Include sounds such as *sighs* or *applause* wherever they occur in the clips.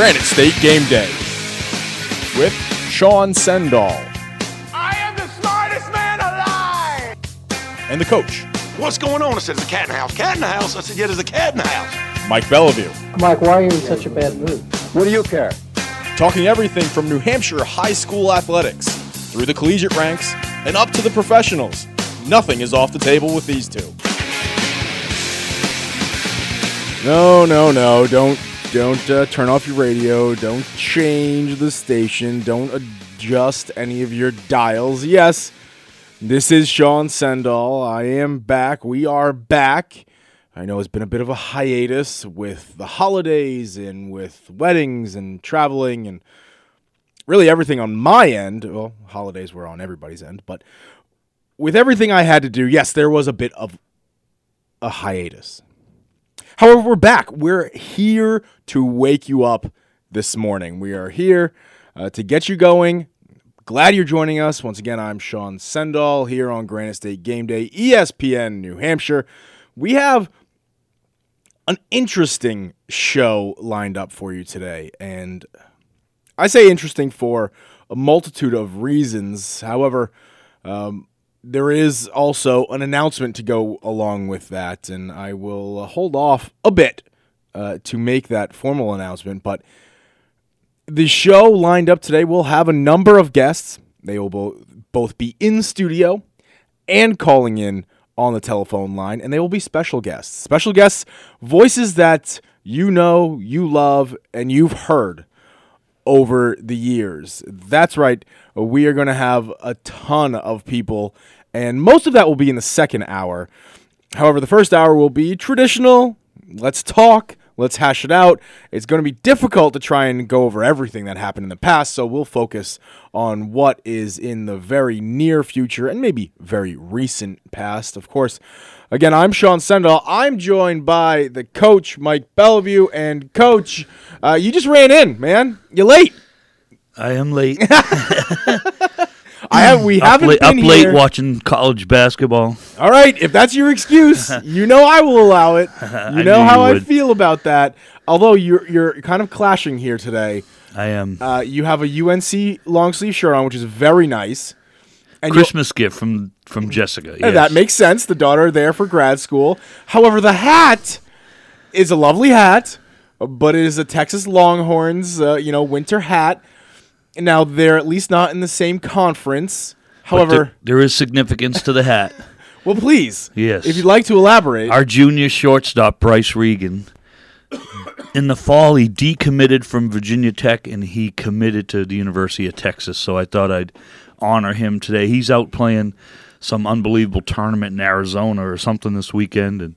Granite State Game Day with Sean Sendall I am the smartest man alive! and the coach, What's going on? I said, there's a cat in the house. Cat in the house? I said, yeah, there's a cat in the house. Mike Bellevue. Mike, why are you in such a bad mood? What do you care? Talking everything from New Hampshire high school athletics through the collegiate ranks and up to the professionals. Nothing is off the table with these two. No, no, no. Don't don't uh, turn off your radio. Don't change the station. Don't adjust any of your dials. Yes, this is Sean Sendall. I am back. We are back. I know it's been a bit of a hiatus with the holidays and with weddings and traveling and really everything on my end. Well, holidays were on everybody's end, but with everything I had to do, yes, there was a bit of a hiatus. However, we're back. We're here to wake you up this morning. We are here uh, to get you going. Glad you're joining us. Once again, I'm Sean Sendall here on Granite State Game Day, ESPN New Hampshire. We have an interesting show lined up for you today. And I say interesting for a multitude of reasons. However, um, there is also an announcement to go along with that, and I will hold off a bit uh, to make that formal announcement. But the show lined up today will have a number of guests. They will bo- both be in studio and calling in on the telephone line, and they will be special guests. Special guests, voices that you know, you love, and you've heard over the years. That's right. We are going to have a ton of people, and most of that will be in the second hour. However, the first hour will be traditional. Let's talk. Let's hash it out. It's going to be difficult to try and go over everything that happened in the past, so we'll focus on what is in the very near future and maybe very recent past. Of course, again, I'm Sean Sendall. I'm joined by the coach, Mike Bellevue. And, coach, uh, you just ran in, man. You're late. I am late. *laughs* I have, we up haven't late, been up late watching college basketball. All right, if that's your excuse, *laughs* you know I will allow it. *laughs* You know knew how you I feel about that. Although you're you're kind of clashing here today. I am Uh, you have a UNC long sleeve shirt on, which is very nice. And Christmas gift from from Jessica. yes. that makes sense. The daughter there for grad school. However, the hat is a lovely hat, but it is a Texas Longhorns, uh, you know, winter hat. Now they're at least not in the same conference. However, there- there is significance to the hat. *laughs* well, please, Yes. if you'd like to elaborate. Our junior shortstop Bryce Regan. *coughs* In the fall, he decommitted from Virginia Tech and he committed to the University of Texas. So I thought I'd honor him today. He's out playing some unbelievable tournament in Arizona or something this weekend, and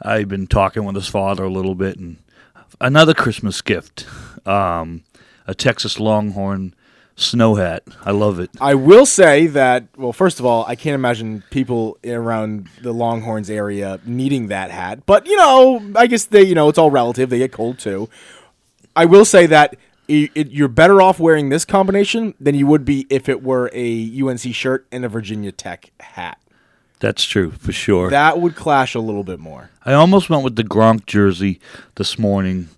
I've been talking with his father a little bit. And another Christmas gift, um, a Texas Longhorn snow hat. I love it. I will say that, well, first of all, I can't imagine people around the Longhorns area needing that hat. But, you know, I guess they, you know, it's all relative. They get cold too. I will say that i it, you're better off wearing this combination than you would be if it were a UNC shirt and a Virginia Tech hat. That's true for sure. That would clash a little bit more. I almost went with the Gronk jersey this morning,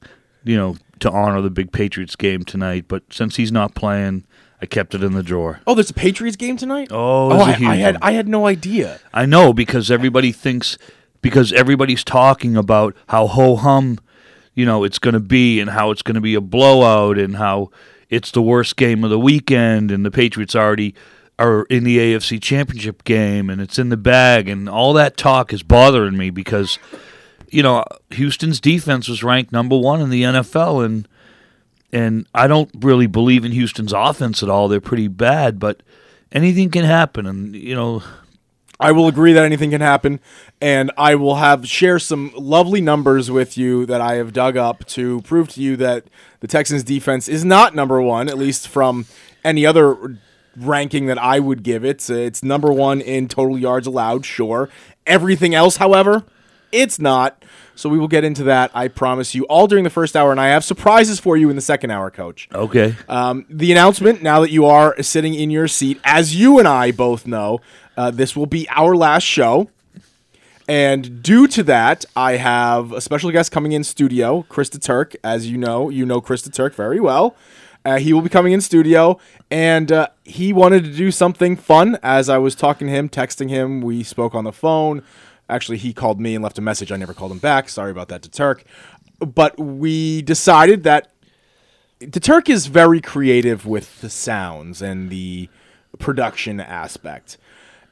you know, to honor the big Patriots game tonight. But since he's not playing, I kept it in the drawer. Oh, there's a Patriots game tonight? Oh, oh I, had. I had no idea. I know because everybody thinks because everybody's talking about how ho hum, you know, it's going to be and how it's going to be a blowout and how it's the worst game of the weekend and the Patriots already are in the AFC Championship game and it's in the bag and all that talk is bothering me because you know Houston's defense was ranked number 1 in the NFL and and I don't really believe in Houston's offense at all. They're pretty bad, but anything can happen and you know I will agree that anything can happen, and I will have share some lovely numbers with you that I have dug up to prove to you that the Texans defense is not number one, at least from any other ranking that I would give it. It's number one in total yards allowed, sure. Everything else, however, it's not. So we will get into that, I promise you, all during the first hour, and I have surprises for you in the second hour, Coach. okay. Um, the announcement, now that you are sitting in your seat, as you and I both know, uh, this will be our last show. And due to that, I have a special guest coming in studio, Chris the Turk. As you know, you know Chris the Turk very well. Uh, he will be coming in studio, and uh, he wanted to do something fun. As I was talking to him, texting him, we spoke on the phone. Actually, he called me and left a message. I never called him back. Sorry about that to Turk. But we decided that the Turk is very creative with the sounds and the production aspect.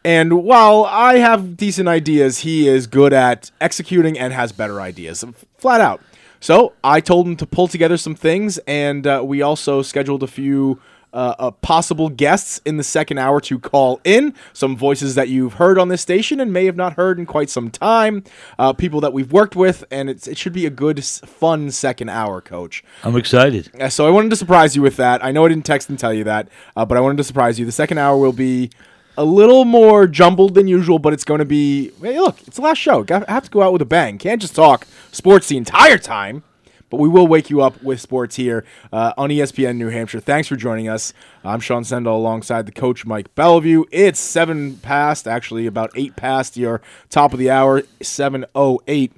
And while I have decent ideas, he is good at executing and has better ideas, flat out. So I told him to pull together some things, and uh, we also scheduled a few uh, uh, possible guests in the second hour to call in. Some voices that you've heard on this station and may have not heard in quite some time. Uh, people that we've worked with, and it's, it should be a good, fun second hour, Coach. I'm excited. Uh, So I wanted to surprise you with that. I know I didn't text and tell you that, uh, but I wanted to surprise you. The second hour will be a little more jumbled than usual, but it's going to be. Hey, look, it's the last show. I have to go out with a bang. Can't just talk sports the entire time. But we will wake you up with sports here uh, on ESPN New Hampshire. Thanks for joining us. I'm Sean Sendall alongside the coach Mike Bellevue. It's seven past, actually about eight past your top of the hour, seven oh eight.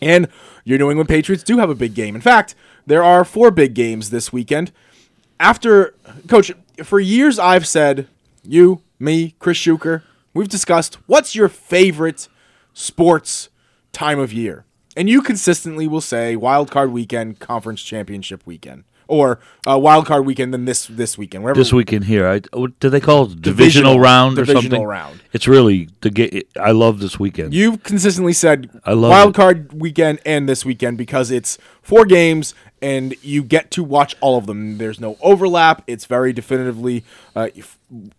And your New England Patriots do have a big game. In fact, there are four big games this weekend. After, Coach, for years I've said, you, me, Chris Schuker, we've discussed what's your favorite sports time of year? And you consistently will say wild card weekend, conference championship weekend, or uh, wild card weekend, then this this weekend, wherever This weekend here, I what do they call it? Divisional- Divisional, round or divisional something? round. It's really the ga- I love this weekend. You've consistently said I love wild it. card weekend and this weekend because it's four games and you get to watch all of them. There's no overlap. It's very definitively uh,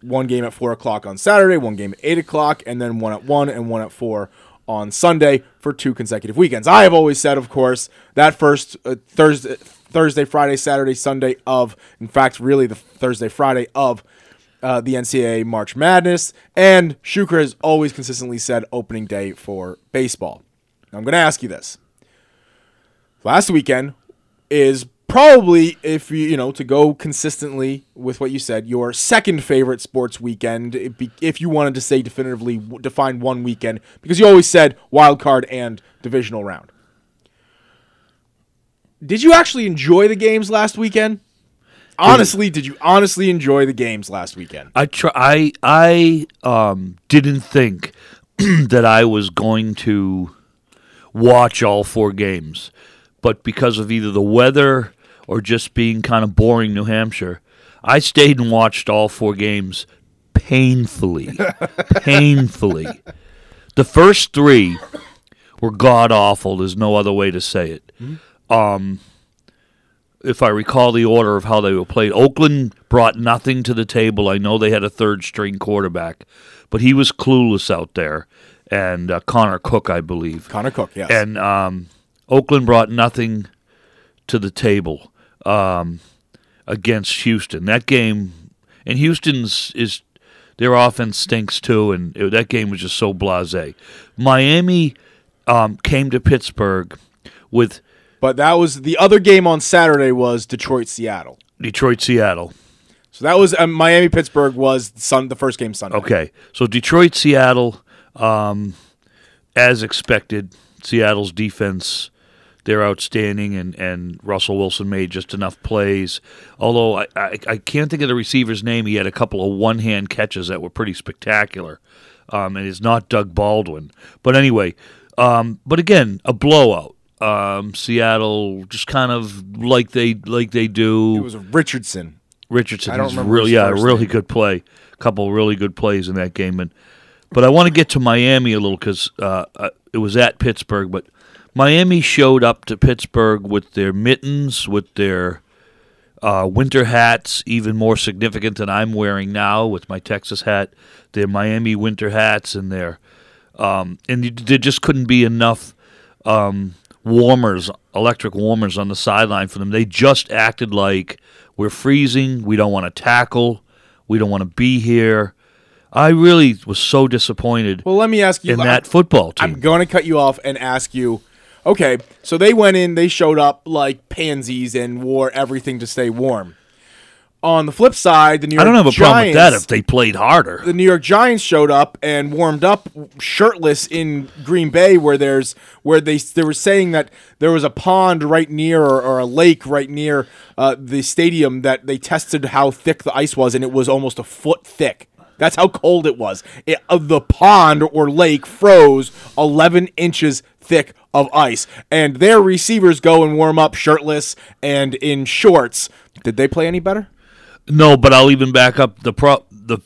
one game at four o'clock on Saturday, one game at eight o'clock, and then one at one and one at four on Sunday for two consecutive weekends. I have always said, of course, that first uh, Thursday, Thursday, Friday, Saturday, Sunday of, in fact, really the Thursday, Friday of uh, the NCAA March Madness, and Schuker has always consistently said opening day for baseball. Now, I'm going to ask you this: last weekend is probably, if you you know, to go consistently with what you said, your second favorite sports weekend. If you wanted to say definitively define one weekend, because you always said wild card and divisional round. Did you actually enjoy the games last weekend? Honestly, did you honestly enjoy the games last weekend? I try. I I um didn't think *clears throat* that I was going to watch all four games, but because of either the weather or just being kind of boring New Hampshire, I stayed and watched all four games painfully, *laughs* painfully. The first three were god awful. There's no other way to say it. Um, if I recall the order of how they were played, Oakland brought nothing to the table. I know they had a third string quarterback, but he was clueless out there. And uh, Connor Cook, I believe. Connor Cook, yes. And um, Oakland brought nothing to the table um, against Houston. That game, and Houston's is their offense stinks too, and it- that game was just so blasé. Miami um, came to Pittsburgh with But that was the other game on Saturday was Detroit Seattle. Detroit Seattle. So that was um, Miami Pittsburgh was sun the first game Sunday. Okay, so Detroit, Seattle, um, as expected, Seattle's defense, they're outstanding, and, and Russell Wilson made just enough plays. Although I, I, I can't think of the receiver's name, he had a couple of one hand catches that were pretty spectacular, um, and it's not Doug Baldwin. But anyway, um, but again, a blowout. Um, Seattle just kind of like they like they do. It was Richardson. Richardson I don't remember really yeah, a really name. good play. A couple really good plays in that game, and but I want to get to Miami a little because uh, uh, it was at Pittsburgh, but Miami showed up to Pittsburgh with their mittens, with their uh, winter hats, even more significant than I'm wearing now with my Texas hat. Their Miami winter hats and their um, and there just couldn't be enough um, warmers, electric warmers on the sideline for them. They just acted like we're freezing. We don't want to tackle. We don't want to be here. I really was so disappointed Well, let me ask you in that football team. I'm going to cut you off and ask you. Okay, so they went in, they showed up like pansies and wore everything to stay warm. On the flip side, the New York I don't have a problem with that Giants- if they played harder. the New York Giants showed up and warmed up shirtless in Green Bay, where there's where they they were saying that there was a pond right near or, or a lake right near uh, the stadium that they tested how thick the ice was, and it was almost a foot thick. That's how cold it was. It, uh, the pond or lake froze 11 inches thick of ice, and their receivers go and warm up shirtless and in shorts. Did they play any better? No, but I'll even back up the pro the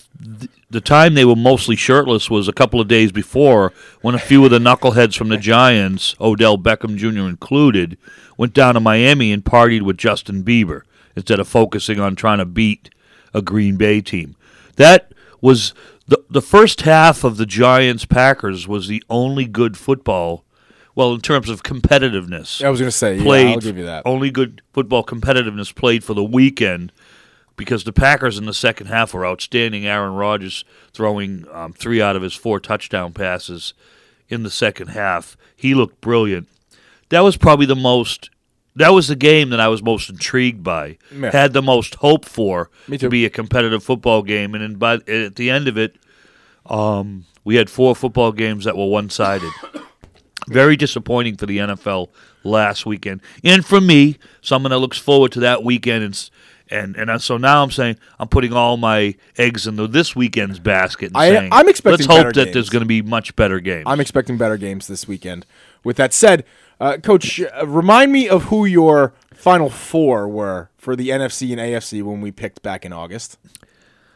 the time they were mostly shirtless was a couple of days before when a few of the knuckleheads from the Giants, Odell Beckham Jr. included, went down to Miami and partied with Justin Bieber instead of focusing on trying to beat a Green Bay team. That was the the first half of the Giants Packers was the only good football well in terms of competitiveness I was going to say, played yeah, I'll give you that. only good football competitiveness played for the weekend because the Packers in the second half were outstanding. Aaron Rodgers throwing um, three out of his four touchdown passes in the second half. He looked brilliant. That was probably the most. That was the game that I was most intrigued by. Yeah. Had the most hope for to be a competitive football game, and then by, at the end of it, um, we had four football games that were one-sided. Very disappointing for the NFL last weekend, and for me, someone that looks forward to that weekend. And and and I- so now I'm saying I'm putting all my eggs into this weekend's basket. And I- saying, I'm expecting Let's hope that games. there's going to be much better games. I'm expecting better games this weekend. With that said, uh, Coach, uh, remind me of who your final four were for the NFC and AFC when we picked back in August.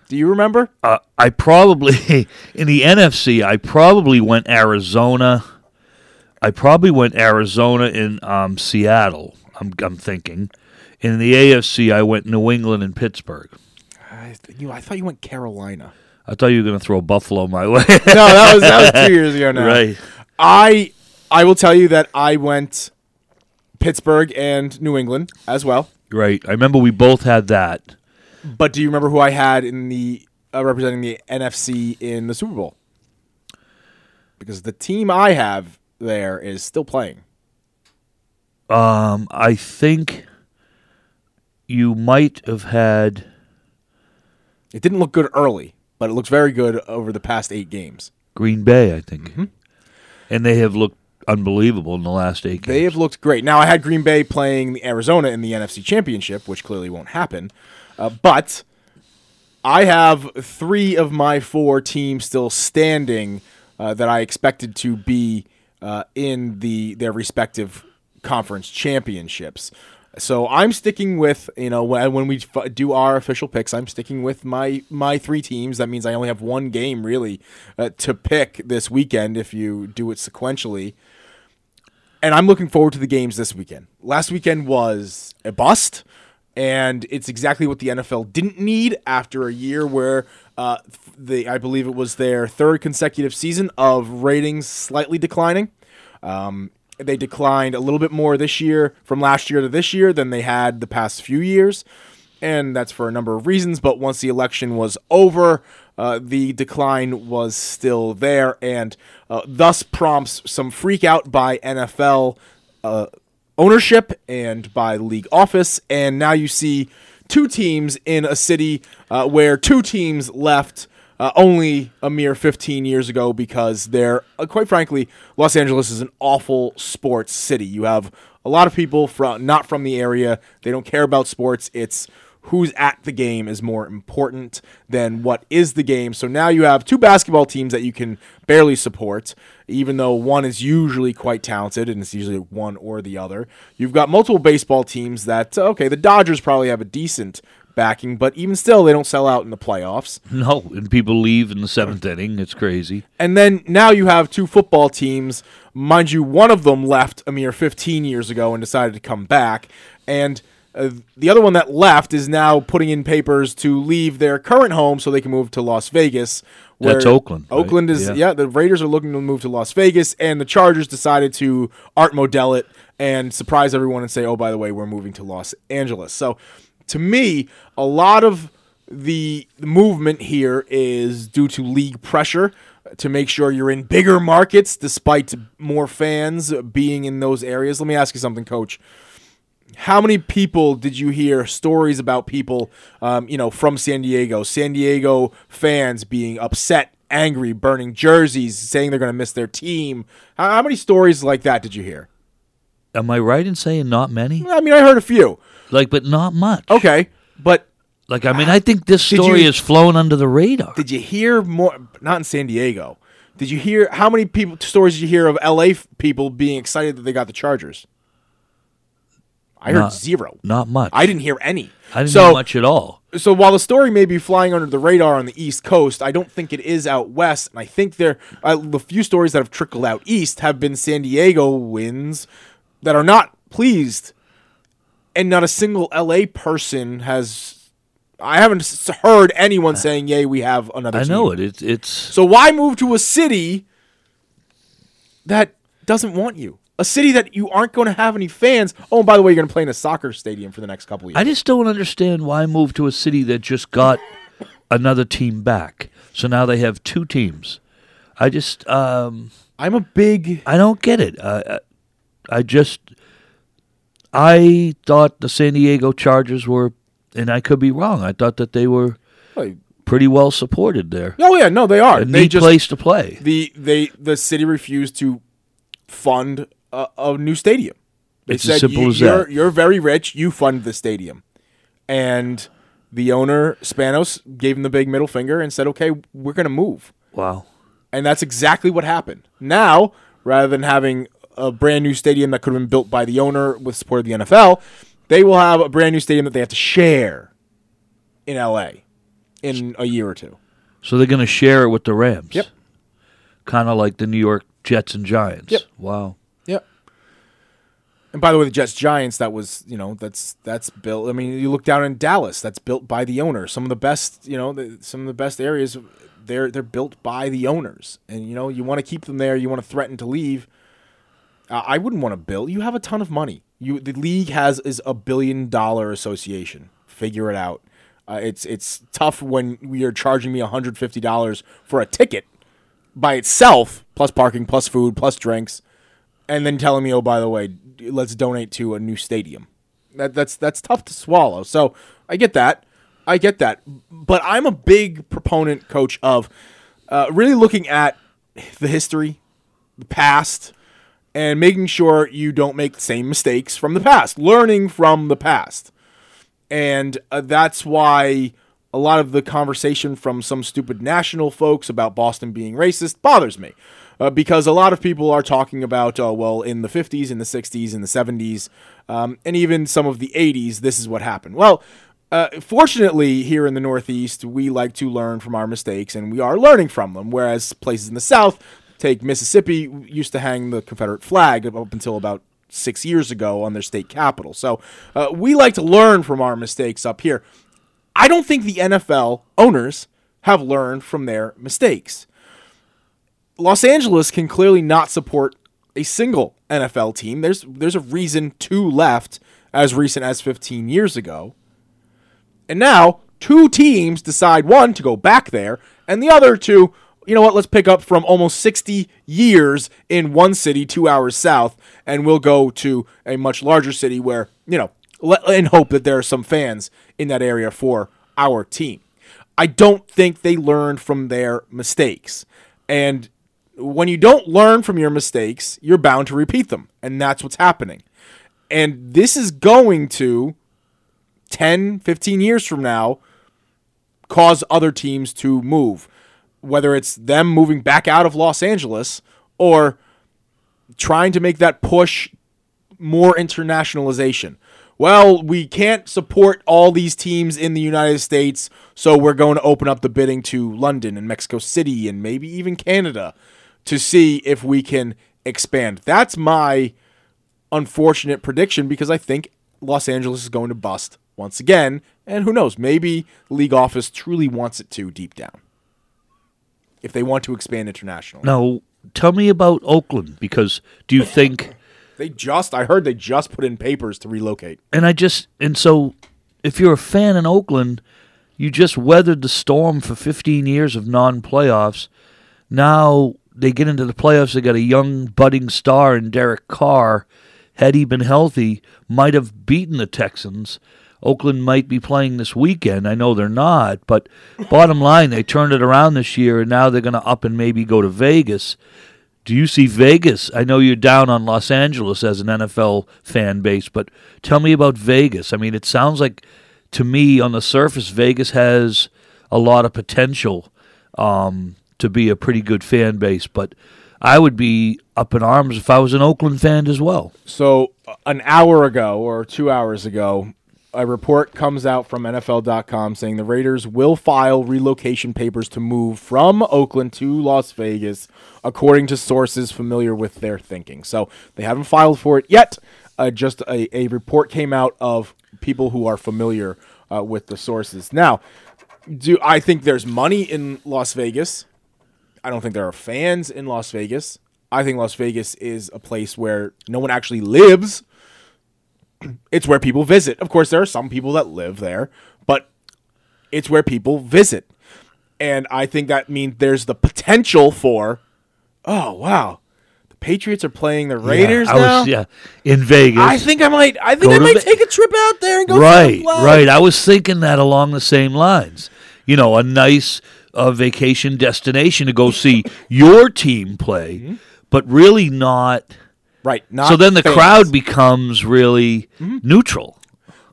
Do you remember? uh, I probably *laughs* in the NFC. I probably went Arizona. I probably went Arizona in um, Seattle. I'm I'm thinking. In the AFC, I went New England and Pittsburgh. I, you, I thought you went Carolina. I thought you were going to throw Buffalo my *laughs* way. No, that was that was two years ago now. right. I I will tell you that I went Pittsburgh and New England as well. Right. I remember we both had that. But do you remember who I had in the uh, representing the NFC in the Super Bowl? Because the team I have there is still playing. Um, I think you might have had. It didn't look good early, but it looks very good over the past eight games. Green Bay, I think. Mm-hmm. And they have looked unbelievable in the last eight games. They have looked great. Now I had Green Bay playing Arizona in the NFC Championship, which clearly won't happen. Uh, but I have three of my four teams still standing uh, that I expected to be uh, in the their respective conference championships. So I'm sticking with you know when, when we f- do our official picks, I'm sticking with my my three teams. That means I only have one game really uh, to pick this weekend if you do it sequentially and I'm looking forward to the games this weekend. Last weekend was a bust, and it's exactly what the NFL didn't need after a year where uh, the I believe it was their third consecutive season of ratings slightly declining. Um, they declined a little bit more this year from last year to this year than they had the past few years and that's for a number of reasons. But once the election was over, uh, the decline was still there, and uh, thus prompts some freak out by NFL uh, ownership and by league office. And now you see two teams in a city uh, where two teams left. Uh, only a mere 15 years ago, because they're uh, quite frankly, Los Angeles is an awful sports city. You have a lot of people from not from the area. They don't care about sports. It's who's at the game is more important than what is the game. So now you have two basketball teams that you can barely support, even though one is usually quite talented and it's usually one or the other. You've got multiple baseball teams that okay, the Dodgers probably have a decent backing, but even still they don't sell out in the playoffs. No, and people leave in the seventh inning. It's crazy. And then now you have two football teams. Mind you, one of them left a mere 15 years ago and decided to come back. And uh, the other one that left is now putting in papers to leave their current home so they can move to Las Vegas. That's Oakland, right? Oakland is, Yeah. yeah. the Raiders are looking to move to Las Vegas, and the Chargers decided to Art Modell it and surprise everyone and say, oh, by the way, we're moving to Los Angeles. So to me, a lot of the the movement here is due to league pressure to make sure you're in bigger markets despite more fans being in those areas. Let me ask you something, coach. How many people did you hear stories about people, um, you know, from San Diego, San Diego fans being upset, angry, burning jerseys, saying they're going to miss their team? How, how many stories like that did you hear? Am I right in saying not many? I mean, I heard a few. Like, but not much. Okay, but Like, I mean, I think this story you- has flown under the radar. did you hear more? Not in San Diego. Did you hear how many people stories did you hear of LA people being excited that they got the Chargers? I heard Not- zero. Not much. I didn't hear any. I didn't so, hear much at all. so while the story may be flying under the radar on the East Coast, I don't think it is out west. And I think there, uh, the few stories that have trickled out east have been San Diego wins that are not pleased, and not a single LA person has. I haven't heard anyone saying, "Yay, we have another." I team." know it. It's it's So why move to a city that doesn't want you? A city that you aren't going to have any fans. Oh, and by the way, you're going to play in a soccer stadium for the next couple of years. I just don't understand why move to a city that just got another team back. So now they have two teams. I just um I'm a big I don't get it. I I, I just I thought the San Diego Chargers were and I could be wrong. I thought that they were like, pretty well supported there. Oh yeah, no, they are. A they neat just place to play. the they the city refused to fund a, a new stadium. They It's as simple as that. you're, You're very rich. You fund the stadium, and the owner Spanos gave him the big middle finger and said, "Okay, we're going to move." Wow. And that's exactly what happened. Now, rather than having a brand new stadium that could have been built by the owner with support of the NFL, they will have a brand new stadium that they have to share in LA in a year or two. So they're going to share it with the Rams. Yep. Kind of like the New York Jets and Giants. Yep. Wow. And by the way, the Jets Giants, that was, you know, that's that's built. I mean, you look down in Dallas, that's built by the owner. Some of the best, you know, the, some of the best areas, they're they're built by the owners. And you know, you want to keep them there. You want to threaten to leave. Uh, I wouldn't want to build. You have a ton of money. You the league has is a billion dollar association. Figure it out. Uh, it's it's tough when you're charging me hundred fifty dollars for a ticket by itself, plus parking, plus food, plus drinks, and then telling me, oh, by the way, let's donate to a new stadium. That that's that's tough to swallow. So I get that, I get that, but I'm a big proponent, coach, of uh, really looking at the history, the past, and making sure you don't make the same mistakes from the past, learning from the past. And uh, that's why a lot of the conversation from some stupid national folks about Boston being racist bothers me. Uh, because a lot of people are talking about, uh, well, in the 50s, in the 60s, in the 70s, um, and even some of the 80s, this is what happened. Well, uh, fortunately, here in the Northeast, we like to learn from our mistakes, and we are learning from them. Whereas places in the South, take Mississippi, used to hang the Confederate flag up until about six years ago on their state capitol. So uh, we like to learn from our mistakes up here. I don't think the NFL owners have learned from their mistakes. Los Angeles can clearly not support a single NFL team. There's there's a reason two left as recent as 15 years ago. And now two teams decide one to go back there and the other to you know what, let's pick up from almost 60 years in one city 2 hours south and we'll go to a much larger city where, you know, let, and hope that there are some fans in that area for our team. I don't think they learned from their mistakes. And when you don't learn from your mistakes, you're bound to repeat them. And that's what's happening. And this is going to 10, 15 years from now cause other teams to move. Whether it's them moving back out of Los Angeles or trying to make that push more internationalization. Well, we can't support all these teams in the United States, so we're going to open up the bidding to London and Mexico City and maybe even Canada to see if we can expand. That's my unfortunate prediction because I think Los Angeles is going to bust once again, and who knows, maybe the league office truly wants it to deep down. If they want to expand internationally. Now, tell me about Oakland because do you think *coughs* They just I heard they just put in papers to relocate. and I just and so if you're a fan in Oakland, you just weathered the storm for 15 years of non-playoffs. Now they get into the playoffs. They got a young budding star in Derek Carr. had he been healthy, might have beaten the Texans. Oakland might be playing this weekend. I know they're not, but bottom line, they turned it around this year, and now they're going to up and maybe go to Vegas. Do you see Vegas? I know you're down on Los Angeles as an NFL fan base, but tell me about Vegas. I mean, it sounds like to me on the surface, Vegas has a lot of potential um, to be a pretty good fan base, but I would be up in arms if I was an Oakland fan as well. So, uh, an hour ago or two hours ago, a report comes out from NFL.com saying the Raiders will file relocation papers to move from Oakland to Las Vegas, according to sources familiar with their thinking. So, they haven't filed for it yet. Uh, just a, a report came out of people who are familiar uh, with the sources. Now, do I think there's money in Las Vegas? I don't think there are fans in Las Vegas. I think Las Vegas is a place where no one actually lives. *clears throat* It's where people visit. Of course, there are some people that live there, but it's where people visit. And I think that means there's the potential for, oh wow, the Patriots are playing the Raiders yeah, I now. was yeah in Vegas. I think I might. I think Go I might Ve- take a trip out there and go. right, right. I was thinking that along the same lines. You know, a nice uh, vacation destination to go see your team play, Mm-hmm. but really not. Right. Not so then the fans. crowd becomes really neutral,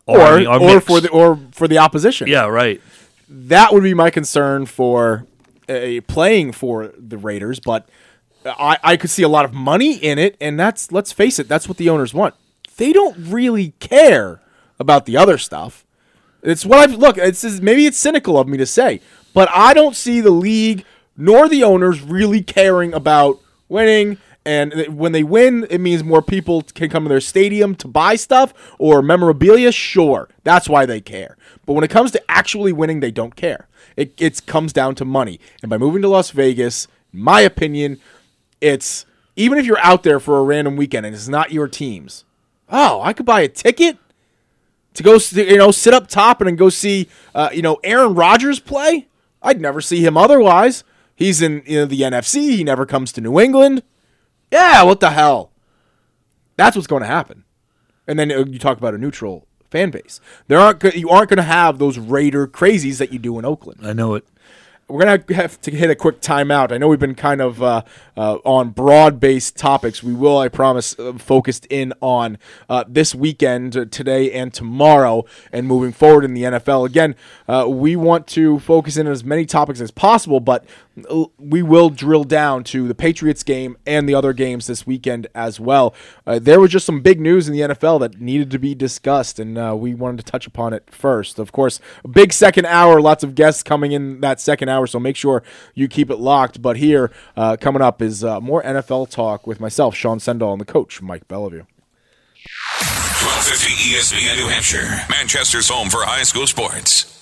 or mean, or, for the or for the opposition. yeah, right. that would be my concern for uh, playing for the Raiders, but I, I could see a lot of money in it, and that's let's face it, that's what the owners want. They don't really care about the other stuff. It's what I've look. It's maybe it's cynical of me to say, but I don't see the league nor the owners really caring about winning. And when they win, it means more people can come to their stadium to buy stuff or memorabilia. Sure, that's why they care. But when it comes to actually winning, they don't care. It it comes down to money. And by moving to Las Vegas, my opinion, it's even if you're out there for a random weekend and it's not your team's. Oh, I could buy a ticket to go, you know, sit up top and go see, uh, you know, Aaron Rodgers play. I'd never see him otherwise. He's in you know, the NFC. He never comes to New England. Yeah, what the hell? That's what's going to happen. And then uh, you talk about a neutral fan base. There aren't you aren't going to have those Raider crazies that you do in Oakland I know it. We're gonna have to hit a quick timeout. I know we've been kind of uh, uh, on broad-based topics. We will, I promise, uh, focused in on uh, this weekend, uh, today and tomorrow, and moving forward in the NFL. Again, uh, we want to focus in on as many topics as possible, but we will drill down to the Patriots game and the other games this weekend as well. There was just some big news in the NFL that needed to be discussed, and we wanted to touch upon it first. Of course, big second hour, lots of guests coming in that second hour, so make sure you keep it locked. But here, uh, coming up is uh, more NFL talk with myself, Sean Sendall, and the coach, Mike Bellevue. 1250 ESPN New Hampshire, Manchester's home for high school sports.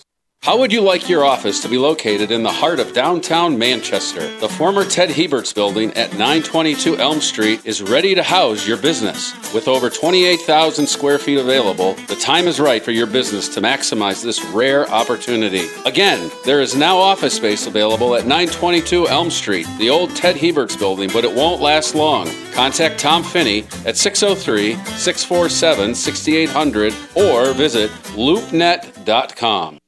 How would you like your office to be located in the heart of downtown Manchester? The former Ted Herberts building at 922 Elm Street is ready to house your business. With over 28,000 square feet available, the time is right for your business to maximize this rare opportunity. Again, there is now office space available at 922 Elm Street, the old Ted Herberts building, but it won't last long. Contact Tom Finney at 603 647 6800 or visit loopnet.com.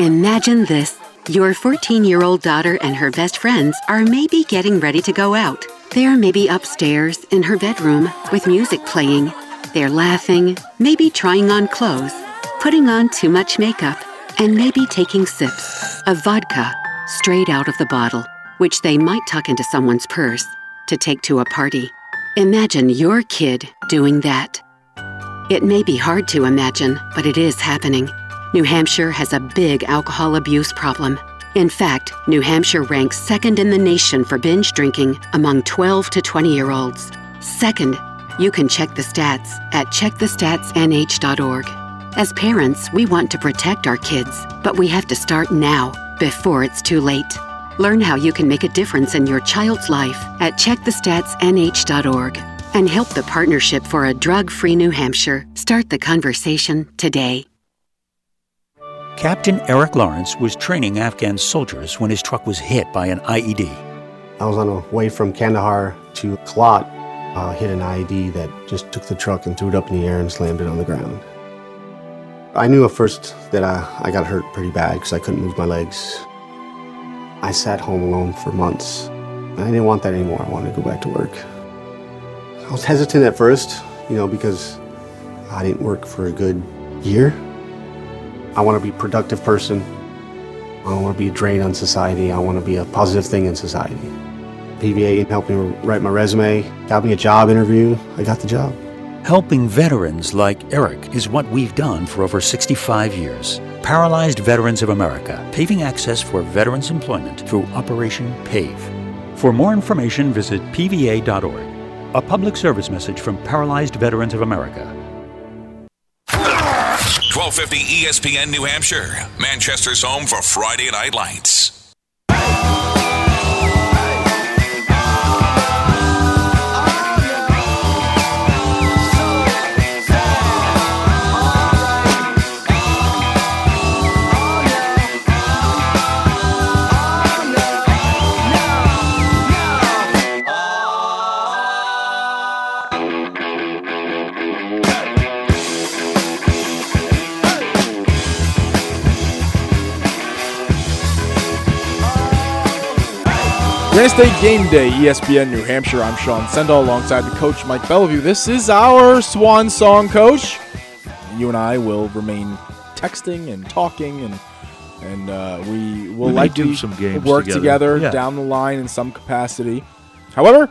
Imagine this. Your 14 year old daughter and her best friends are maybe getting ready to go out. They're maybe upstairs in her bedroom with music playing. They're laughing, maybe trying on clothes, putting on too much makeup, and maybe taking sips of vodka straight out of the bottle, which they might tuck into someone's purse to take to a party. Imagine your kid doing that. It may be hard to imagine, but it is happening. New Hampshire has a big alcohol abuse problem. In fact, New Hampshire ranks second in the nation for binge drinking among 12 to 20 year olds. Second, you can check the stats at checkthestatsnh.org. As parents, we want to protect our kids, but we have to start now, before it's too late. Learn how you can make a difference in your child's life at checkthestatsnh.org and help the Partnership for a Drug Free New Hampshire start the conversation today. Captain Eric Lawrence was training Afghan soldiers when his truck was hit by an IED. I was on the way from Kandahar to Kalat, uh, hit an IED that just took the truck and threw it up in the air and slammed it on the ground. I knew at first that I, I got hurt pretty bad because I couldn't move my legs. I sat home alone for months. I didn't want that anymore. I wanted to go back to work. I was hesitant at first, you know, because I didn't work for a good year. I want to be a productive person. I don't want to be a drain on society. I want to be a positive thing in society. PVA helped me write my resume, got me a job interview. I got the job. Helping veterans like Eric is what we've done for over 65 years. Paralyzed Veterans of America, paving access for veterans' employment through Operation PAVE. For more information, visit pva.org. A public service message from Paralyzed Veterans of America. 1250 ESPN New Hampshire, Manchester's home for Friday Night Lights. State Game Day, ESPN New Hampshire. I'm Sean Sendall alongside the coach Mike Bellevue. This is our swan song, coach. You and I will remain texting and talking, and and uh, we will We likely do some games work together. together Yeah. down the line in some capacity. However,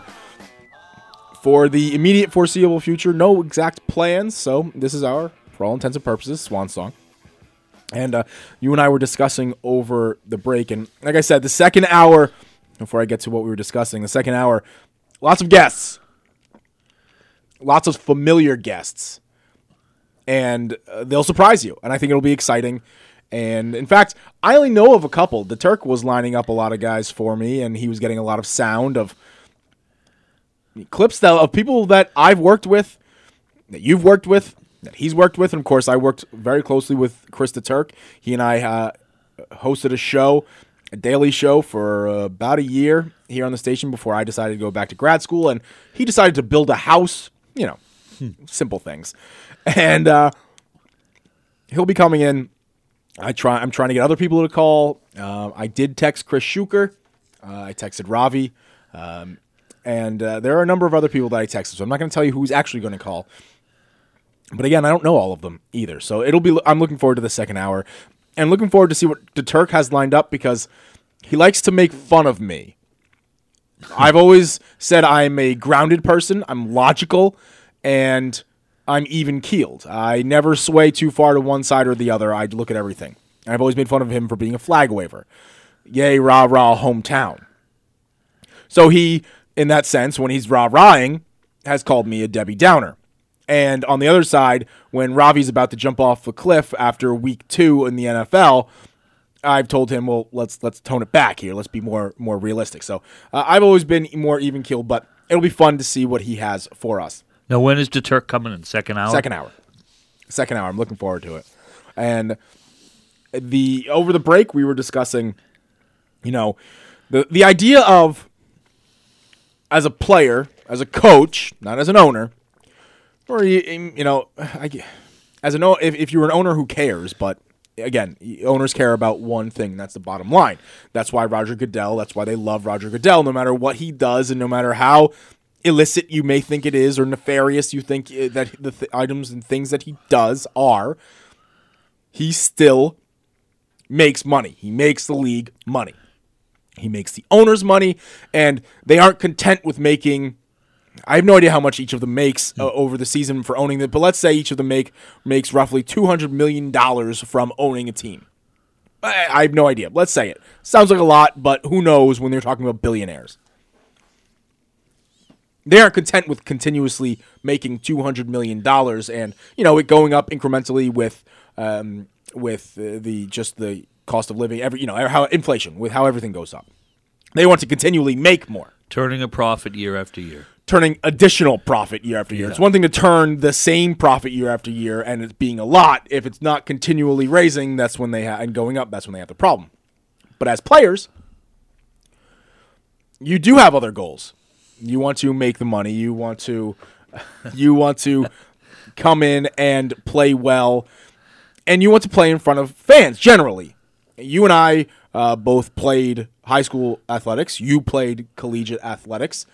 for the immediate foreseeable future, no exact plans. So this is our, for all intents and purposes, swan song. And uh, you and I were discussing over the break, and like I said, the second hour. Before I get to what we were discussing, the second hour, lots of guests, lots of familiar guests, and uh, they'll surprise you. And I think it'll be exciting. And in fact, I only know of a couple. The Turk was lining up a lot of guys for me, and he was getting a lot of sound of clips that, of people that I've worked with, that you've worked with, that he's worked with, and of course, I worked very closely with Chris the Turk. He and I uh, hosted a show, daily show, for uh, about a year here on the station before I decided to go back to grad school, and he decided to build a house. You know, simple things, and uh, he'll be coming in. I try. I'm trying to get other people to call. Uh, I did text Chris Schuker. Uh, I texted Ravi. Um, and uh, there are a number of other people that I texted, so I'm not going to tell you who's actually going to call. But again, I don't know all of them either, so it'll be. I'm looking forward to the second hour, and looking forward to see what the Turk has lined up because he likes to make fun of me. I've always said I'm a grounded person. I'm logical, and I'm even keeled. I never sway too far to one side or the other. I look at everything. I've always made fun of him for being a flag waver. Yay, rah rah, hometown. So he, in that sense, when he's rah rahing, has called me a Debbie Downer. And on the other side, when Ravi's about to jump off the cliff after week two in the NFL, I've told him, well, let's let's tone it back here. Let's be more more realistic. So uh, I've always been more even keeled, but it'll be fun to see what he has for us. Now, when is the Turk coming in? Second hour? Second hour. Second hour. I'm looking forward to it. And the over the break we were discussing, you know, the the idea of as a player, as a coach, not as an owner, or you, you know, I, as an if if you're an owner who cares, but again, owners care about one thing. And that's the bottom line. That's why Roger Goodell. That's why they love Roger Goodell, no matter what he does, and no matter how illicit you may think it is or nefarious you think uh, that the th- items and things that he does are, he still makes money. He makes the league money. He makes the owners money, and they aren't content with making. I have no idea how much each of them makes uh, over the season for owning it, but let's say each of them make makes roughly two hundred million dollars from owning a team. I, I have no idea. Let's say it sounds like a lot, but who knows when they're talking about billionaires? They aren't content with continuously making two hundred million dollars, and you know it going up incrementally with um, with uh, the just the cost of living, every you know how inflation with how everything goes up. They want to continually make more, Turning a profit year after year. Turning additional profit year after year. Yeah. It's one thing to turn the same profit year after year, and it's being a lot. If it's not continually raising, that's when they ha- and going up. That's when they have the problem. But as players, you do have other goals. You want to make the money. You want to, *laughs* you want to come in and play well, and you want to play in front of fans. Generally, you and I uh, both played high school athletics. You played collegiate athletics.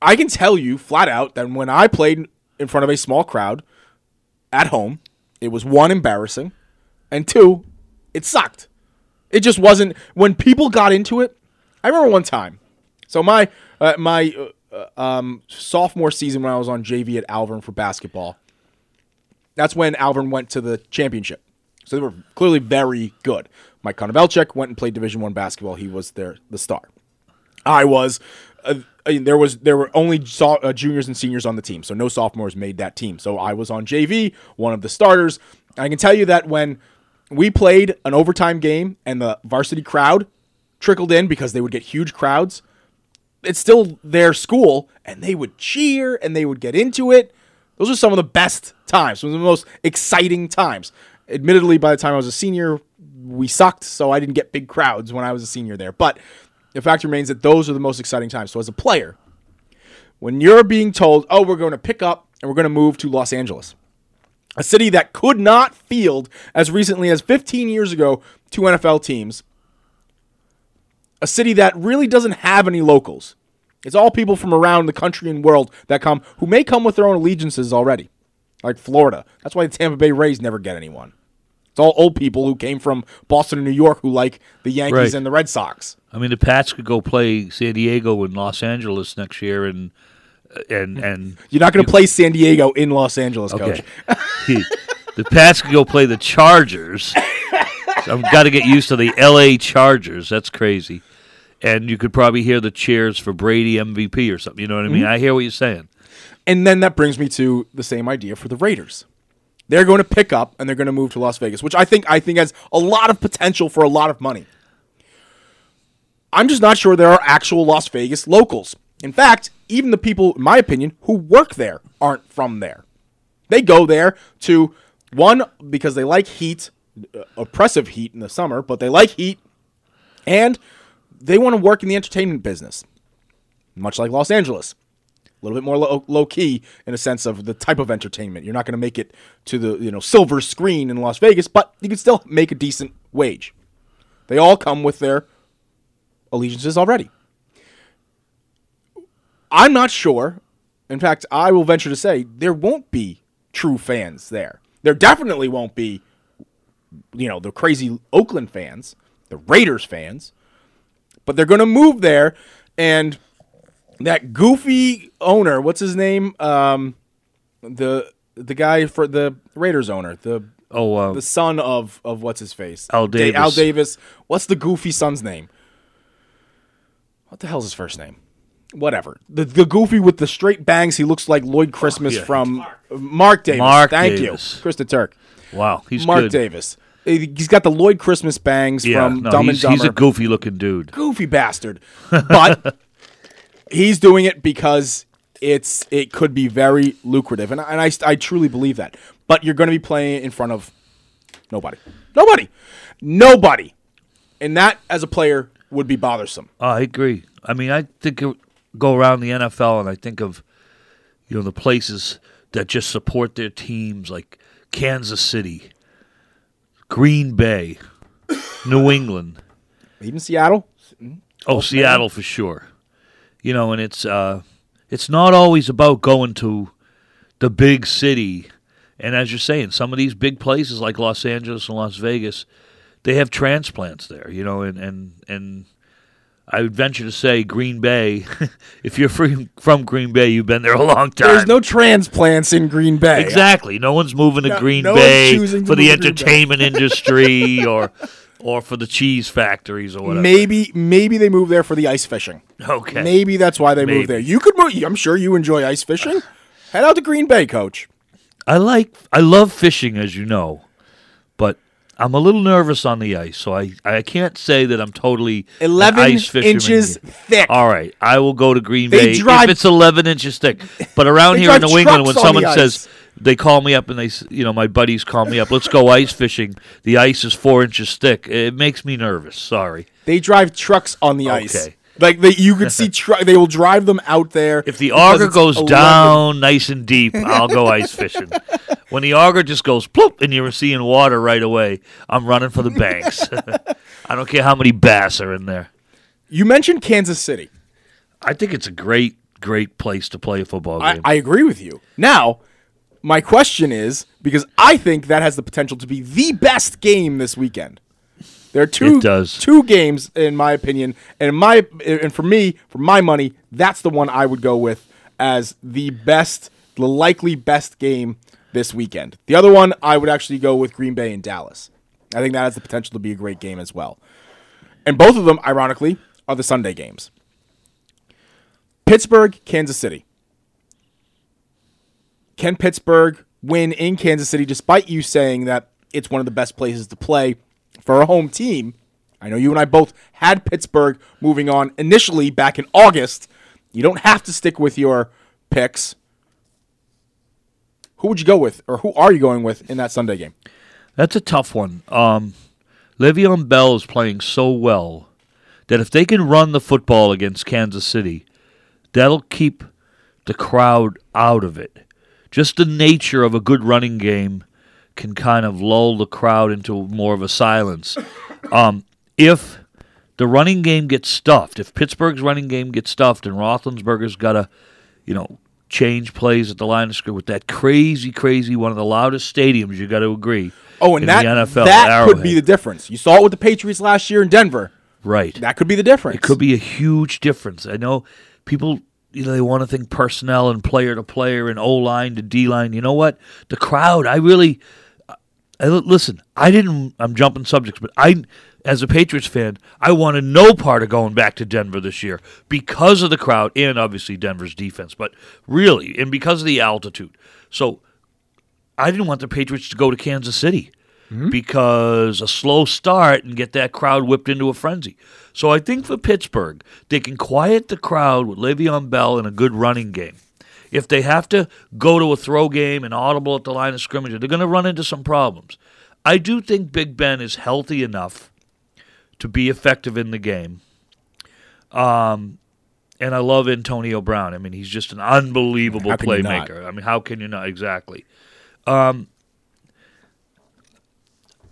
I can tell you flat out that when I played in front of a small crowd at home, it was one embarrassing, and two, it sucked. It just wasn't when people got into it. I remember one time. So my uh, my uh, uh, um, sophomore season when I was on JV at Alvirne for basketball. That's when Alvirne went to the championship. So they were clearly very good. Mike Konovalchuk went and played Division One basketball. He was their the star. I was. Uh, I mean, there was there were only so, uh, juniors and seniors on the team, so no sophomores made that team. So I was on JV, one of the starters. I can tell you that when we played an overtime game and the varsity crowd trickled in because they would get huge crowds, it's still their school, and they would cheer and they would get into it. Those are some of the best times, some of the most exciting times. Admittedly, by the time I was a senior, we sucked, so I didn't get big crowds when I was a senior there. But the fact remains that those are the most exciting times. So as a player, when you're being told, "Oh, we're going to pick up and we're going to move to Los Angeles," a city that could not field as recently as 15 years ago two NFL teams, a city that really doesn't have any locals. It's all people from around the country and world that come who may come with their own allegiances already, like Florida. That's why the Tampa Bay Rays never get anyone. It's all old people who came from Boston and New York who like the Yankees Right. and the Red Sox. I mean, the Pats could go play San Diego and Los Angeles next year, and and and *laughs* You're not going to play San Diego in Los Angeles, coach. *laughs* The Pats could go play the Chargers. So I've got to get used to the L.A. Chargers. That's crazy. And you could probably hear the cheers for Brady MVP or something. You know what I mean? Mhm. I hear what you're saying. And then that brings me to the same idea for the Raiders. They're going to pick up and they're going to move to Las Vegas, which I think I think has a lot of potential for a lot of money. I'm just not sure there are actual Las Vegas locals. In fact, even the people, in my opinion, who work there aren't from there. They go there to one because they like heat, uh, oppressive heat in the summer, but they like heat, and they want to work in the entertainment business, much like Los Angeles. Little bit more low, low key in a sense of the type of entertainment. You're not going to make it to the you know silver screen in Las Vegas, but you can still make a decent wage. They all come with their allegiances already. I'm not sure. In fact, I will venture to say there won't be true fans there. There definitely won't be, you know, the crazy Oakland fans, the Raiders fans, but they're going to move there, and that goofy owner, what's his name? Um, the the guy for the Raiders owner, the oh, uh, the son of of what's his face? Al Da- Al Davis. Davis. What's the goofy son's name? What the hell's his first name? Whatever. The the goofy with the straight bangs. He looks like Lloyd Christmas yeah. from Mark, Davis. Mark Thank Davis. you, Chris the Turk. Wow, he's Mark good. Davis. He's got the Lloyd Christmas bangs Yeah, from no, Dumb and Dumber he's a goofy looking dude. goofy bastard. But *laughs* he's doing it because it's it could be very lucrative, and, I- and I, I truly believe that. But you're going to be playing in front of nobody, nobody, nobody, and that as a player would be bothersome. I agree. I mean, I think of, go around the NFL and I think of you know the places that just support their teams, like Kansas City, Green Bay, New England. Even Seattle. Oh, Oh, Seattle for sure. You know, and it's uh, it's not always about going to the big city. And as you're saying, some of these big places like Los Angeles and Las Vegas, they have transplants there, you know, and and and I would venture to say Green Bay. *laughs* if you're free, from Green Bay, you've been there a long time. There's no transplants in Green Bay. Exactly. No one's moving to No- Green no Bay for the move to Green Bay. entertainment *laughs* industry or or for the cheese factories or whatever. Maybe maybe they move there for the ice fishing. Okay. Maybe that's why they moved there. You could move. I'm sure you enjoy ice fishing. *sighs* Head out to Green Bay, coach. I like I love fishing as you know, but I'm a little nervous on the ice, so I, I can't say that I'm totally an 11 ice fisherman. inches thick. All right, I will go to Green They Bay drive- if it's 11 inches thick. But around They here in drive New England, when on someone the says they call me up and they, s- you know, my buddies call me up, let's go ice fishing. The ice is four inches thick. It makes me nervous. Sorry. They drive trucks on the ice. Okay. Like they, you could *laughs* see truck. They will drive them out there. If the auger goes 11. down nice and deep, I'll go ice fishing. when the auger just goes plop and you're seeing water right away, I'm running for the banks. *laughs* I don't care how many bass are in there. You mentioned Kansas City. I think it's a great, great place to play a football I, game. I agree with you. Now, my question is because I think that has the potential to be the best game this weekend. There are two two games in my opinion, and in my and for me, for my money, that's the one I would go with as the best, the likely best game this weekend. The other one, I would actually go with Green Bay and Dallas. I think that has the potential to be a great game as well. And both of them, ironically, are the Sunday games. Pittsburgh, Kansas City. Can Pittsburgh win in Kansas City despite you saying that it's one of the best places to play for a home team? I know you and I both had Pittsburgh moving on initially back in August. You don't have to stick with your picks. Who would you go with, or who are you going with in that Sunday game? That's a tough one. Um, Le'Veon Bell is playing so well that if they can run the football against Kansas City, that'll keep the crowd out of it. Just the nature of a good running game can kind of lull the crowd into more of a silence. *coughs* Um, if the running game gets stuffed, if Pittsburgh's running game gets stuffed and Roethlisberger's got to, you know, change plays at the line of scrimmage with that crazy, crazy one of the loudest stadiums, you got to agree. Oh, and that the NFL, that could be the difference. You saw it with the Patriots last year in Denver. Right. That could be the difference. It could be a huge difference. I know people, you know, they want to think personnel and player to player and O line to D line. You know what? The crowd. I really, I listen. I didn't. I'm jumping subjects, but I, as a Patriots fan, I wanted no part of going back to Denver this year because of the crowd and obviously Denver's defense, but really, and because of the altitude. So, I didn't want the Patriots to go to Kansas City because a slow start and get that crowd whipped into a frenzy. So I think for Pittsburgh, they can quiet the crowd with Le'Veon Bell and a good running game. If they have to go to a throw game and audible at the line of scrimmage, they're going to run into some problems. I do think Big Ben is healthy enough to be effective in the game. Um, and I love Antonio Brown. I mean, he's just an unbelievable not? playmaker. I mean, how can you not? Exactly. Um,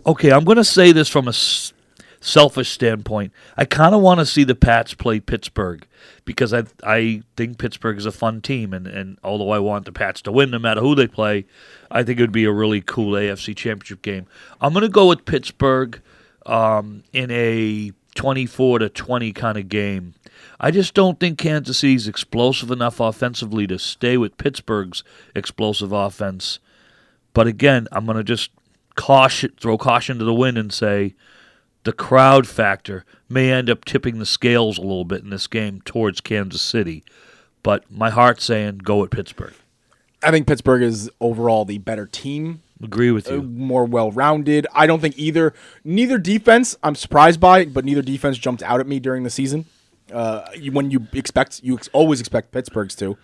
okay, I'm going to say this from a s- selfish standpoint. I kind of want to see the Pats play Pittsburgh because I I think Pittsburgh is a fun team, and, and although I want the Pats to win no matter who they play, I think it would be a really cool AFC Championship game. I'm going to go with Pittsburgh um, in a 24 to 20 kind of game. I just don't think Kansas City's explosive enough offensively to stay with Pittsburgh's explosive offense. But again, I'm going to just caution, throw caution to the wind and say the crowd factor may end up tipping the scales a little bit in this game towards Kansas City. But my heart's saying go at Pittsburgh. I think Pittsburgh is overall the better team. Agree with uh, you. more well rounded. I don't think either neither defense I'm surprised by, but neither defense jumped out at me during the season. Uh, you, when you expect you ex- always expect Pittsburgh's to,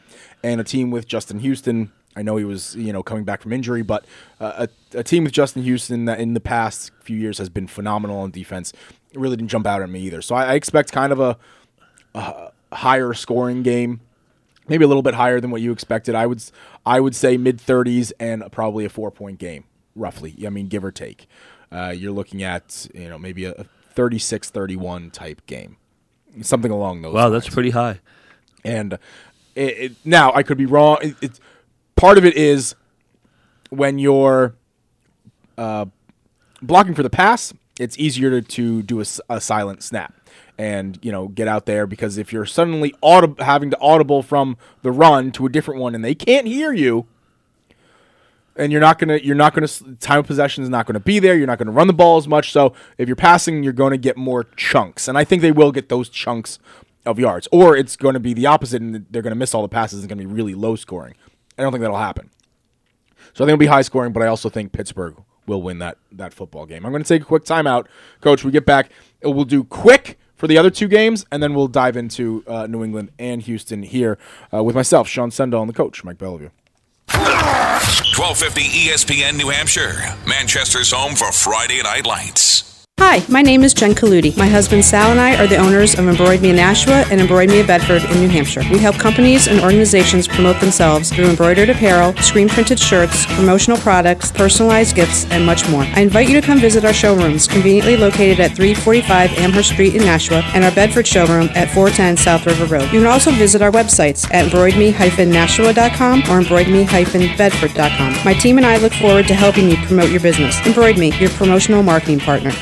and a team with Justin Houston. I know he was you know coming back from injury, but uh, a, a team with Justin Houston that in the past few years has been phenomenal on defense. It really didn't jump out at me either. So I, I expect kind of a, a higher scoring game maybe a little bit higher than what you expected. I would I would say mid 30s and probably a four point game, roughly. I mean, give or take. Uh, you're looking at you know maybe a 36-31 type game, something along those. Wow, lines. that's pretty high. And it, it, now I could be wrong. It, it's part of it is when you're uh, blocking for the pass, it's easier to, to do a, a, silent snap and you know get out there because if you're suddenly audib- having to audible from the run to a different one and they can't hear you and you're not gonna you're not gonna time of possession is not gonna be there you're not gonna run the ball as much. So if you're passing you're gonna get more chunks. And i think they will get those chunks of yards. Or it's going to be the opposite and they're going to miss all the passes it's going to be really low scoring i don't think that'll happen so I think it'll be high scoring, but I also think Pittsburgh will win that that football game. I'm going to take a quick timeout, Coach. We get back. We'll do quick for the other two games, and then we'll dive into uh, New England and Houston here uh, with myself, Sean Sendall, and the coach, Mike Bellevue. 1250 ESPN New Hampshire, Manchester's home for Friday Night Lights. Hi, my name is Jen Kaludi. My husband Sal and I are the owners of Embroid Me in Nashua and Embroid Me of Bedford in New Hampshire. We help companies and organizations promote themselves through embroidered apparel, screen printed shirts, promotional products, personalized gifts, and much more. I invite you to come visit our showrooms, conveniently located at 345 Amherst Street in Nashua, and our Bedford showroom at 410 South River Road. You can also visit our websites at embroidme-nashua.com or embroidme-bedford.com. My team and I look forward to helping you promote your business. Embroid Me, your promotional marketing partner.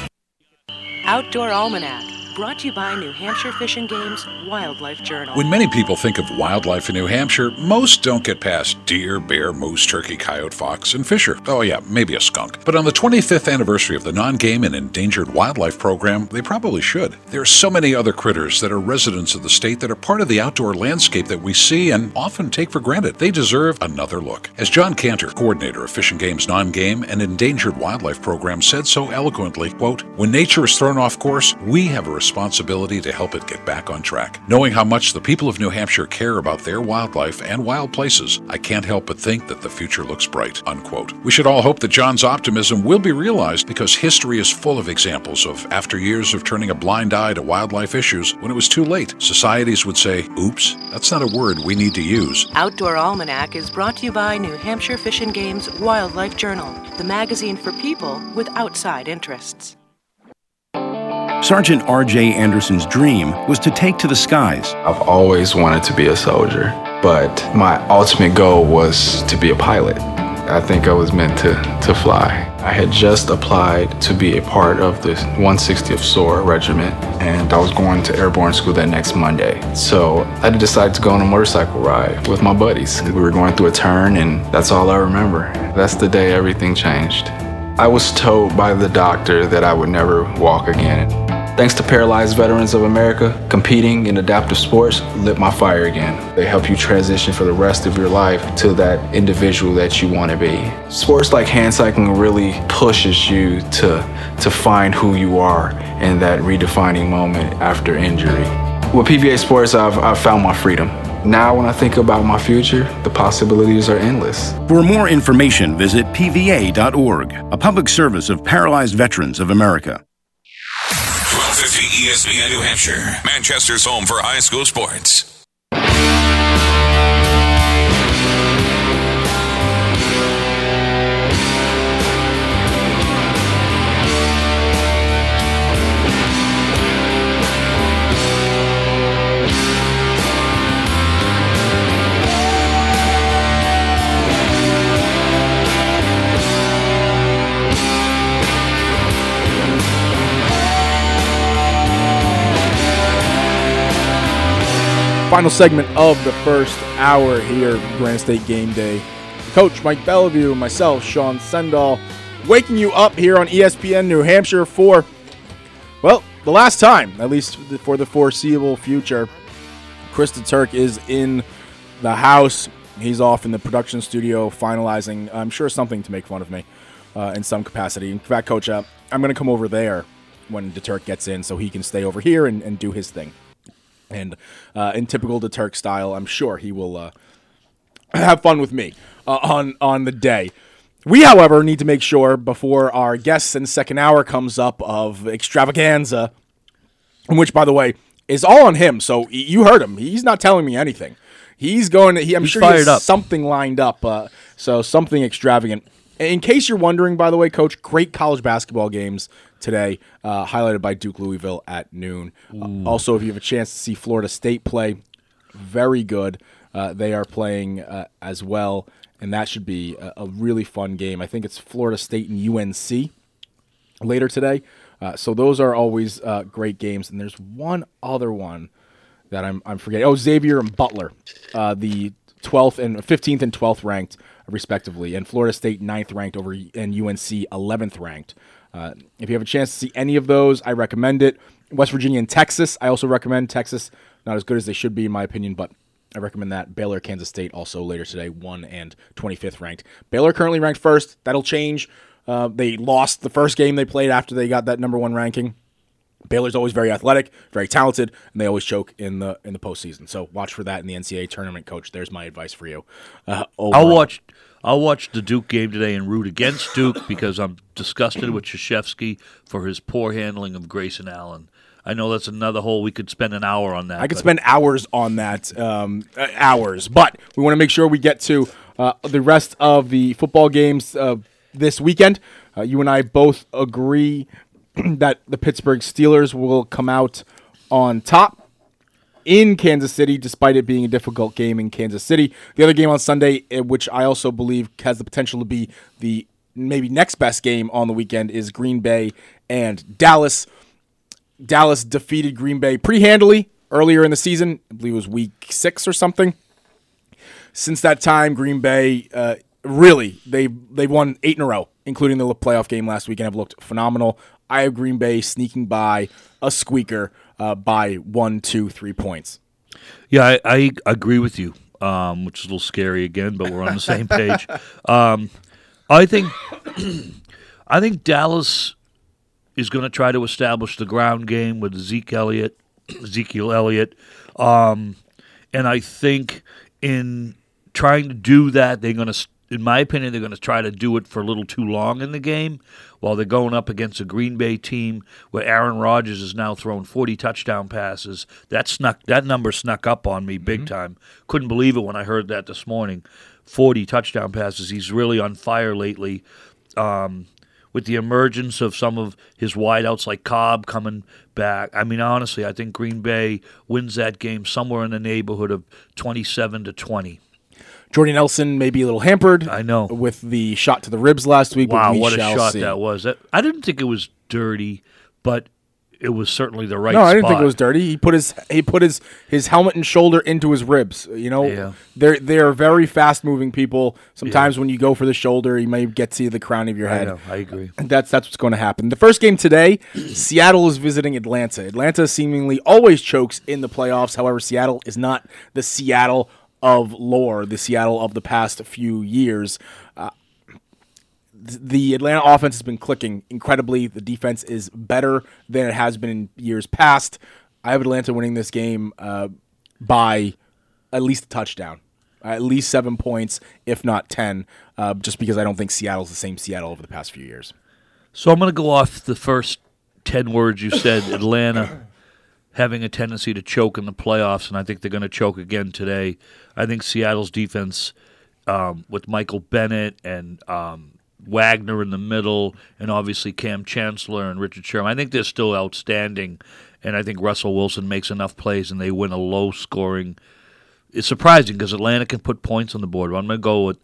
Outdoor Almanac, brought to you by New Hampshire Fish and Game's Wildlife Journal. When many people think of wildlife in New Hampshire, most don't get past deer, bear, moose, turkey, coyote, fox, and fisher. Oh, yeah, maybe a skunk. But on the 25th anniversary of the Non Game and Endangered Wildlife Program, they probably should. There are so many other critters that are residents of the state that are part of the outdoor landscape that we see and often take for granted. They deserve another look. As John Kanter, coordinator of Fish and Game's Non Game and Endangered Wildlife Program, said so eloquently, quote, When nature is thrown off course, we have a responsibility to help it get back on track. Knowing how much the people of New Hampshire care about their wildlife and wild places, I can't help but think that the future looks bright. Unquote. We should all hope that John's optimism will be realized because history is full of examples of after years of turning a blind eye to wildlife issues, when it was too late, societies would say, oops, that's not a word we need to use. Outdoor Almanac is brought to you by New Hampshire Fish and Game's Wildlife Journal, the magazine for people with outside interests. Sergeant R.J. Anderson's dream was to take to the skies. I've always wanted to be a soldier, but my ultimate goal was to be a pilot. I think I was meant to, to fly. I had just applied to be a part of the 160th SOAR Regiment, and I was going to airborne school that next Monday. So I decided to go on a motorcycle ride with my buddies. We were going through a turn, and that's all I remember. That's the day everything changed. I was told by the doctor that I would never walk again. Thanks to Paralyzed Veterans of America, competing in adaptive sports lit my fire again. They help you transition for the rest of your life to that individual that you want to be. Sports like hand cycling really pushes you to, to find who you are in that redefining moment after injury. With PVA Sports, I've, I've found my freedom. Now, when I think about my future, the possibilities are endless. For more information, visit pva.org, a public service of Paralyzed Veterans of America. 1250 ESPN New Hampshire, Manchester's home for high school sports. Final segment of the first hour here, Granite State Game Day. Coach Mike Bellevue, myself, Sean Sendall, waking you up here on ESPN New Hampshire for, well, the last time, at least for the foreseeable future. Chris the Turk is in the house. He's off in the production studio finalizing, I'm sure, something to make fun of me uh, in some capacity. In fact, Coach, uh, I'm going to come over there when the Turk gets in so he can stay over here and, and do his thing. And uh, in typical the Turk style, I'm sure he will uh, have fun with me uh, on on the day. We, however, need to make sure before our guests and second hour comes up of extravaganza, which, by the way, is all on him. So you heard him; he's not telling me anything. He's going. To, he, I'm He's sure he has up. something lined up. Uh, so something extravagant. In case you're wondering, by the way, Coach, great college basketball games today, uh, highlighted by Duke Louisville at noon. Uh, also, if you have a chance to see Florida State play, very good. Uh, they are playing uh, as well, and that should be a, a really fun game. I think it's Florida State and UNC later today. Uh, so those are always uh, great games. And there's one other one that I'm I'm forgetting. Oh, Xavier and Butler, uh, the 12th and 15th and 12th ranked respectively, and Florida State 9th ranked over and UNC 11th ranked. Uh, if you have a chance to see any of those, I recommend it. West Virginia and Texas, I also recommend Texas. Not as good as they should be, in my opinion, but I recommend that. Baylor, Kansas State, also later today, 1 and 25th ranked. Baylor currently ranked first. That'll change. Uh, they lost the first game they played after they got that number one ranking. Baylor's always very athletic, very talented, and they always choke in the in the postseason. So watch for that in the NCAA tournament, coach. There's my advice for you. Uh, I'll watch. I'll watch the Duke game today and root against Duke because I'm disgusted with Krzyzewski for his poor handling of Grayson Allen. I know that's another whole. We could spend an hour on that. I could but- spend hours on that, um, uh, hours. But we want to make sure we get to uh, the rest of the football games uh, this weekend. Uh, you and I both agree *clears throat* that the Pittsburgh Steelers will come out on top in Kansas City, despite it being a difficult game in Kansas City. The other game on Sunday, eh, which I also believe has the potential to be the maybe next best game on the weekend, is Green Bay and Dallas. Dallas defeated Green Bay pretty handily earlier in the season. I believe it was week six or something. Since that time, Green Bay uh, really they they won eight in a row, including the playoff game last week, and have looked phenomenal. I have Green Bay sneaking by a squeaker uh, by one, two, three points. Yeah, I, I agree with you, um, which is a little scary again, but we're on the same page. *laughs* Um, I think *clears throat* I think Dallas is going to try to establish the ground game with Zeke Elliott, *clears throat* Ezekiel Elliott, um, and I think in trying to do that, they're going to, in my opinion, they're going to try to do it for a little too long in the game while they're going up against a Green Bay team where Aaron Rodgers has now thrown 40 touchdown passes. That snuck that number snuck up on me big time. Couldn't believe it when I heard that this morning. 40 touchdown passes. He's really on fire lately. Um, with the emergence of some of his wideouts like Cobb coming back. I mean, honestly, I think Green Bay wins that game somewhere in the neighborhood of 27 to 20. Jordy Nelson may be a little hampered. I know with the shot to the ribs last week. Wow, we what a shot see. that was! That, I didn't think it was dirty, but it was certainly the right. no, I didn't think it was dirty. He put his he put his his helmet and shoulder into his ribs. You know, Yeah. they're they're very fast moving people. Sometimes when you go for the shoulder, you may get to the crown of your I head. know, I agree. And that's that's what's going to happen. The first game today, *clears throat* Seattle is visiting Atlanta. Atlanta seemingly always chokes in the playoffs. However, Seattle is not the Seattle of lore, the Seattle of the past few years. Uh, the Atlanta offense has been clicking incredibly. The defense is better than it has been in years past. I have Atlanta winning this game uh, by at least a touchdown, at least seven points, if not ten. Uh, just because I don't think Seattle's the same Seattle over the past few years. So I'm going to go off the first 10 words you said *laughs* Atlanta having a tendency to choke in the playoffs, and I think they're going to choke again today. I think Seattle's defense, um, with Michael Bennett and um, Wagner in the middle, and obviously Kam Chancellor and Richard Sherman, I think they're still outstanding. And I think Russell Wilson makes enough plays and they win a low scoring. It's surprising because Atlanta can put points on the board. But I'm going to go with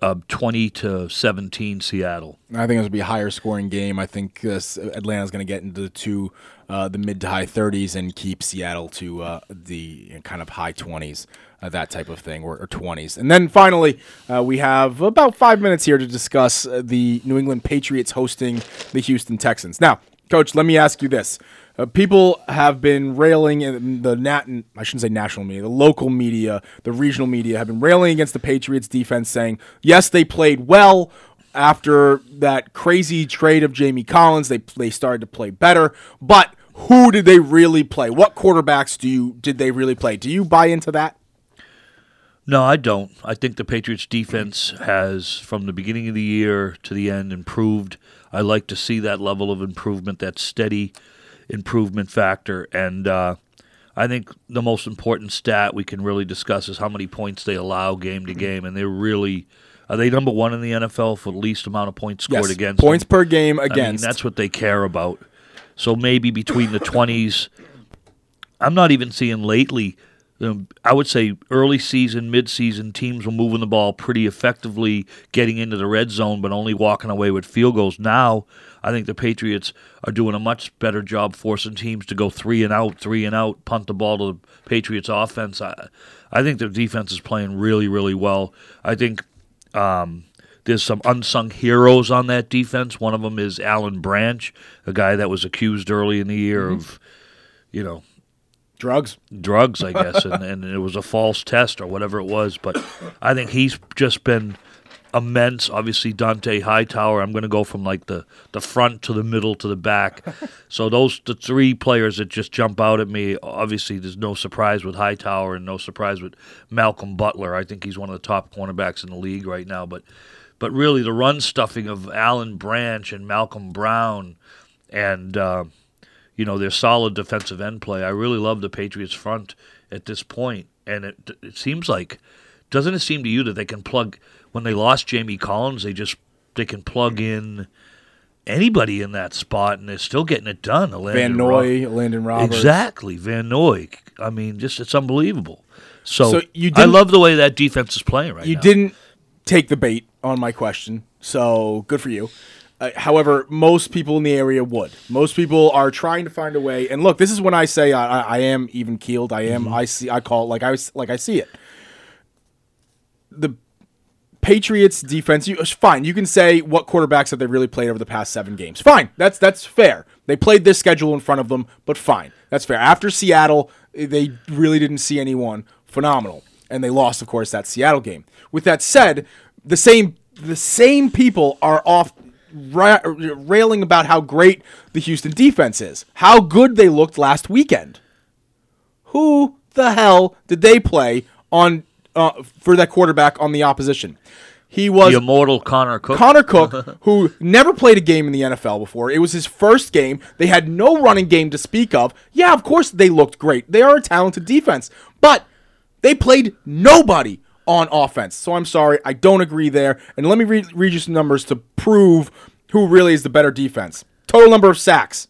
uh, 20 to 17 Seattle. I think it's going to be a higher scoring game. I think this Atlanta's going to get into the two, uh, the mid to high 30s and keep Seattle to uh, the kind of high 20s, uh, that type of thing, or, or 20s. And then finally, uh, we have about five minutes here to discuss uh, the New England Patriots hosting the Houston Texans. Now, Coach, let me ask you this. Uh, people have been railing in the nat I shouldn't say national media, the local media, the regional media have been railing against the Patriots defense saying, "Yes, they played well after that crazy trade of Jamie Collins. They they started to play better, but who did they really play? What quarterbacks do you did they really play? Do you buy into that?" No, I don't. I think the Patriots defense has, from the beginning of the year to the end, improved. I like to see that level of improvement, that steady improvement factor. And uh, I think the most important stat we can really discuss is how many points they allow game to game. And they're really. Are they number one in the NFL for the least amount of points scored Yes, against? points them? per game I mean, against. that's what they care about. So maybe between the 20s, I'm not even seeing lately um, I would say early season, mid season, teams were moving the ball pretty effectively, getting into the red zone, but only walking away with field goals. Now, I think the Patriots are doing a much better job forcing teams to go three and out, three and out, punt the ball to the Patriots offense. I, I think their defense is playing really, really well. I think um, there's some unsung heroes on that defense. One of them is Alan Branch, a guy that was accused early in the year Mhm. of, you know, drugs, drugs, I guess, and, and it was a false test or whatever it was. But I think he's just been immense. Obviously, Dont'a Hightower. I'm going to go from like the the front to the middle to the back. *laughs* so those the three players that just jump out at me. Obviously, there's no surprise with Hightower and no surprise with Malcolm Butler. I think he's one of the top cornerbacks in the league right now. But but really, the run stuffing of Alan Branch and Malcolm Brown and uh, you know their solid defensive end play. I really love the Patriots front at this point, and it it seems like doesn't it seem to you that they can plug when they lost Jamie Collins, they just they can plug mm-hmm. in anybody in that spot, and they're still getting it done. A Van Noy, Elandon Roberts. exactly Van Noy. I mean, just it's unbelievable. So, So you I love the way that defense is playing right you now. You didn't take the bait on my question, so good for you. Uh, however, most people in the area would. Most people are trying to find a way. And look, this is when I say I, I, I am even keeled. I am. I see. I call it like I like I see it. The Patriots defense. You, fine. You can say what quarterbacks have they really played over the past seven games. Fine. That's that's fair. They played this schedule in front of them, but fine. That's fair. After Seattle, they really didn't see anyone phenomenal, and they lost, of course, that Seattle game. With that said, the same the same people are off ra- railing about how great the Houston defense is, how good they looked last weekend. Who the hell did they play on uh, for that quarterback on the opposition? He was the immortal Connor Cook. Connor Cook, *laughs* who never played a game in the NFL before. It was his first game. They had no running game to speak of. Yeah, of course they looked great. They are a talented defense, but they played nobody on offense. So I'm sorry, I don't agree there. And let me read, read you some numbers to prove who really is the better defense. Total number of sacks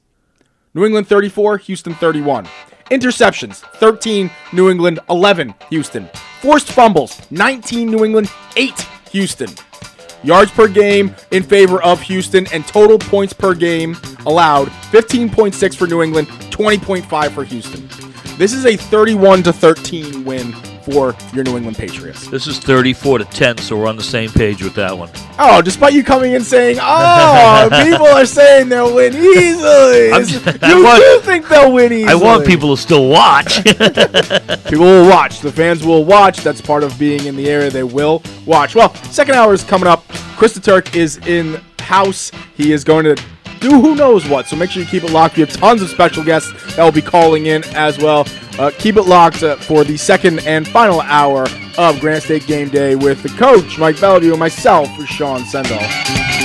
New England 34, Houston 31. Interceptions 13, New England 11, Houston. Forced fumbles 19, New England 8, Houston. Yards per game in favor of Houston and total points per game allowed 15.6 for New England, 20.5 for Houston. This is a 31 to 13 win for your New England Patriots. This is 34 to 10, so we're on the same page with that one. Oh, despite you coming in saying, "Oh, *laughs* people are saying they'll win easily," *laughs* you just- I want- do think they'll win easily. I want people to still watch. *laughs* People will watch. The fans will watch. That's part of being in the area. They will watch. Well, second hour is coming up. Chris the Turk is in house. He is going to do who knows what. So make sure you keep it locked. We have tons of special guests that will be calling in as well. Uh, keep it locked uh, for the second and final hour of Granite State Game Day with the coach, Mike Bellevue, and myself, Sean Sendall.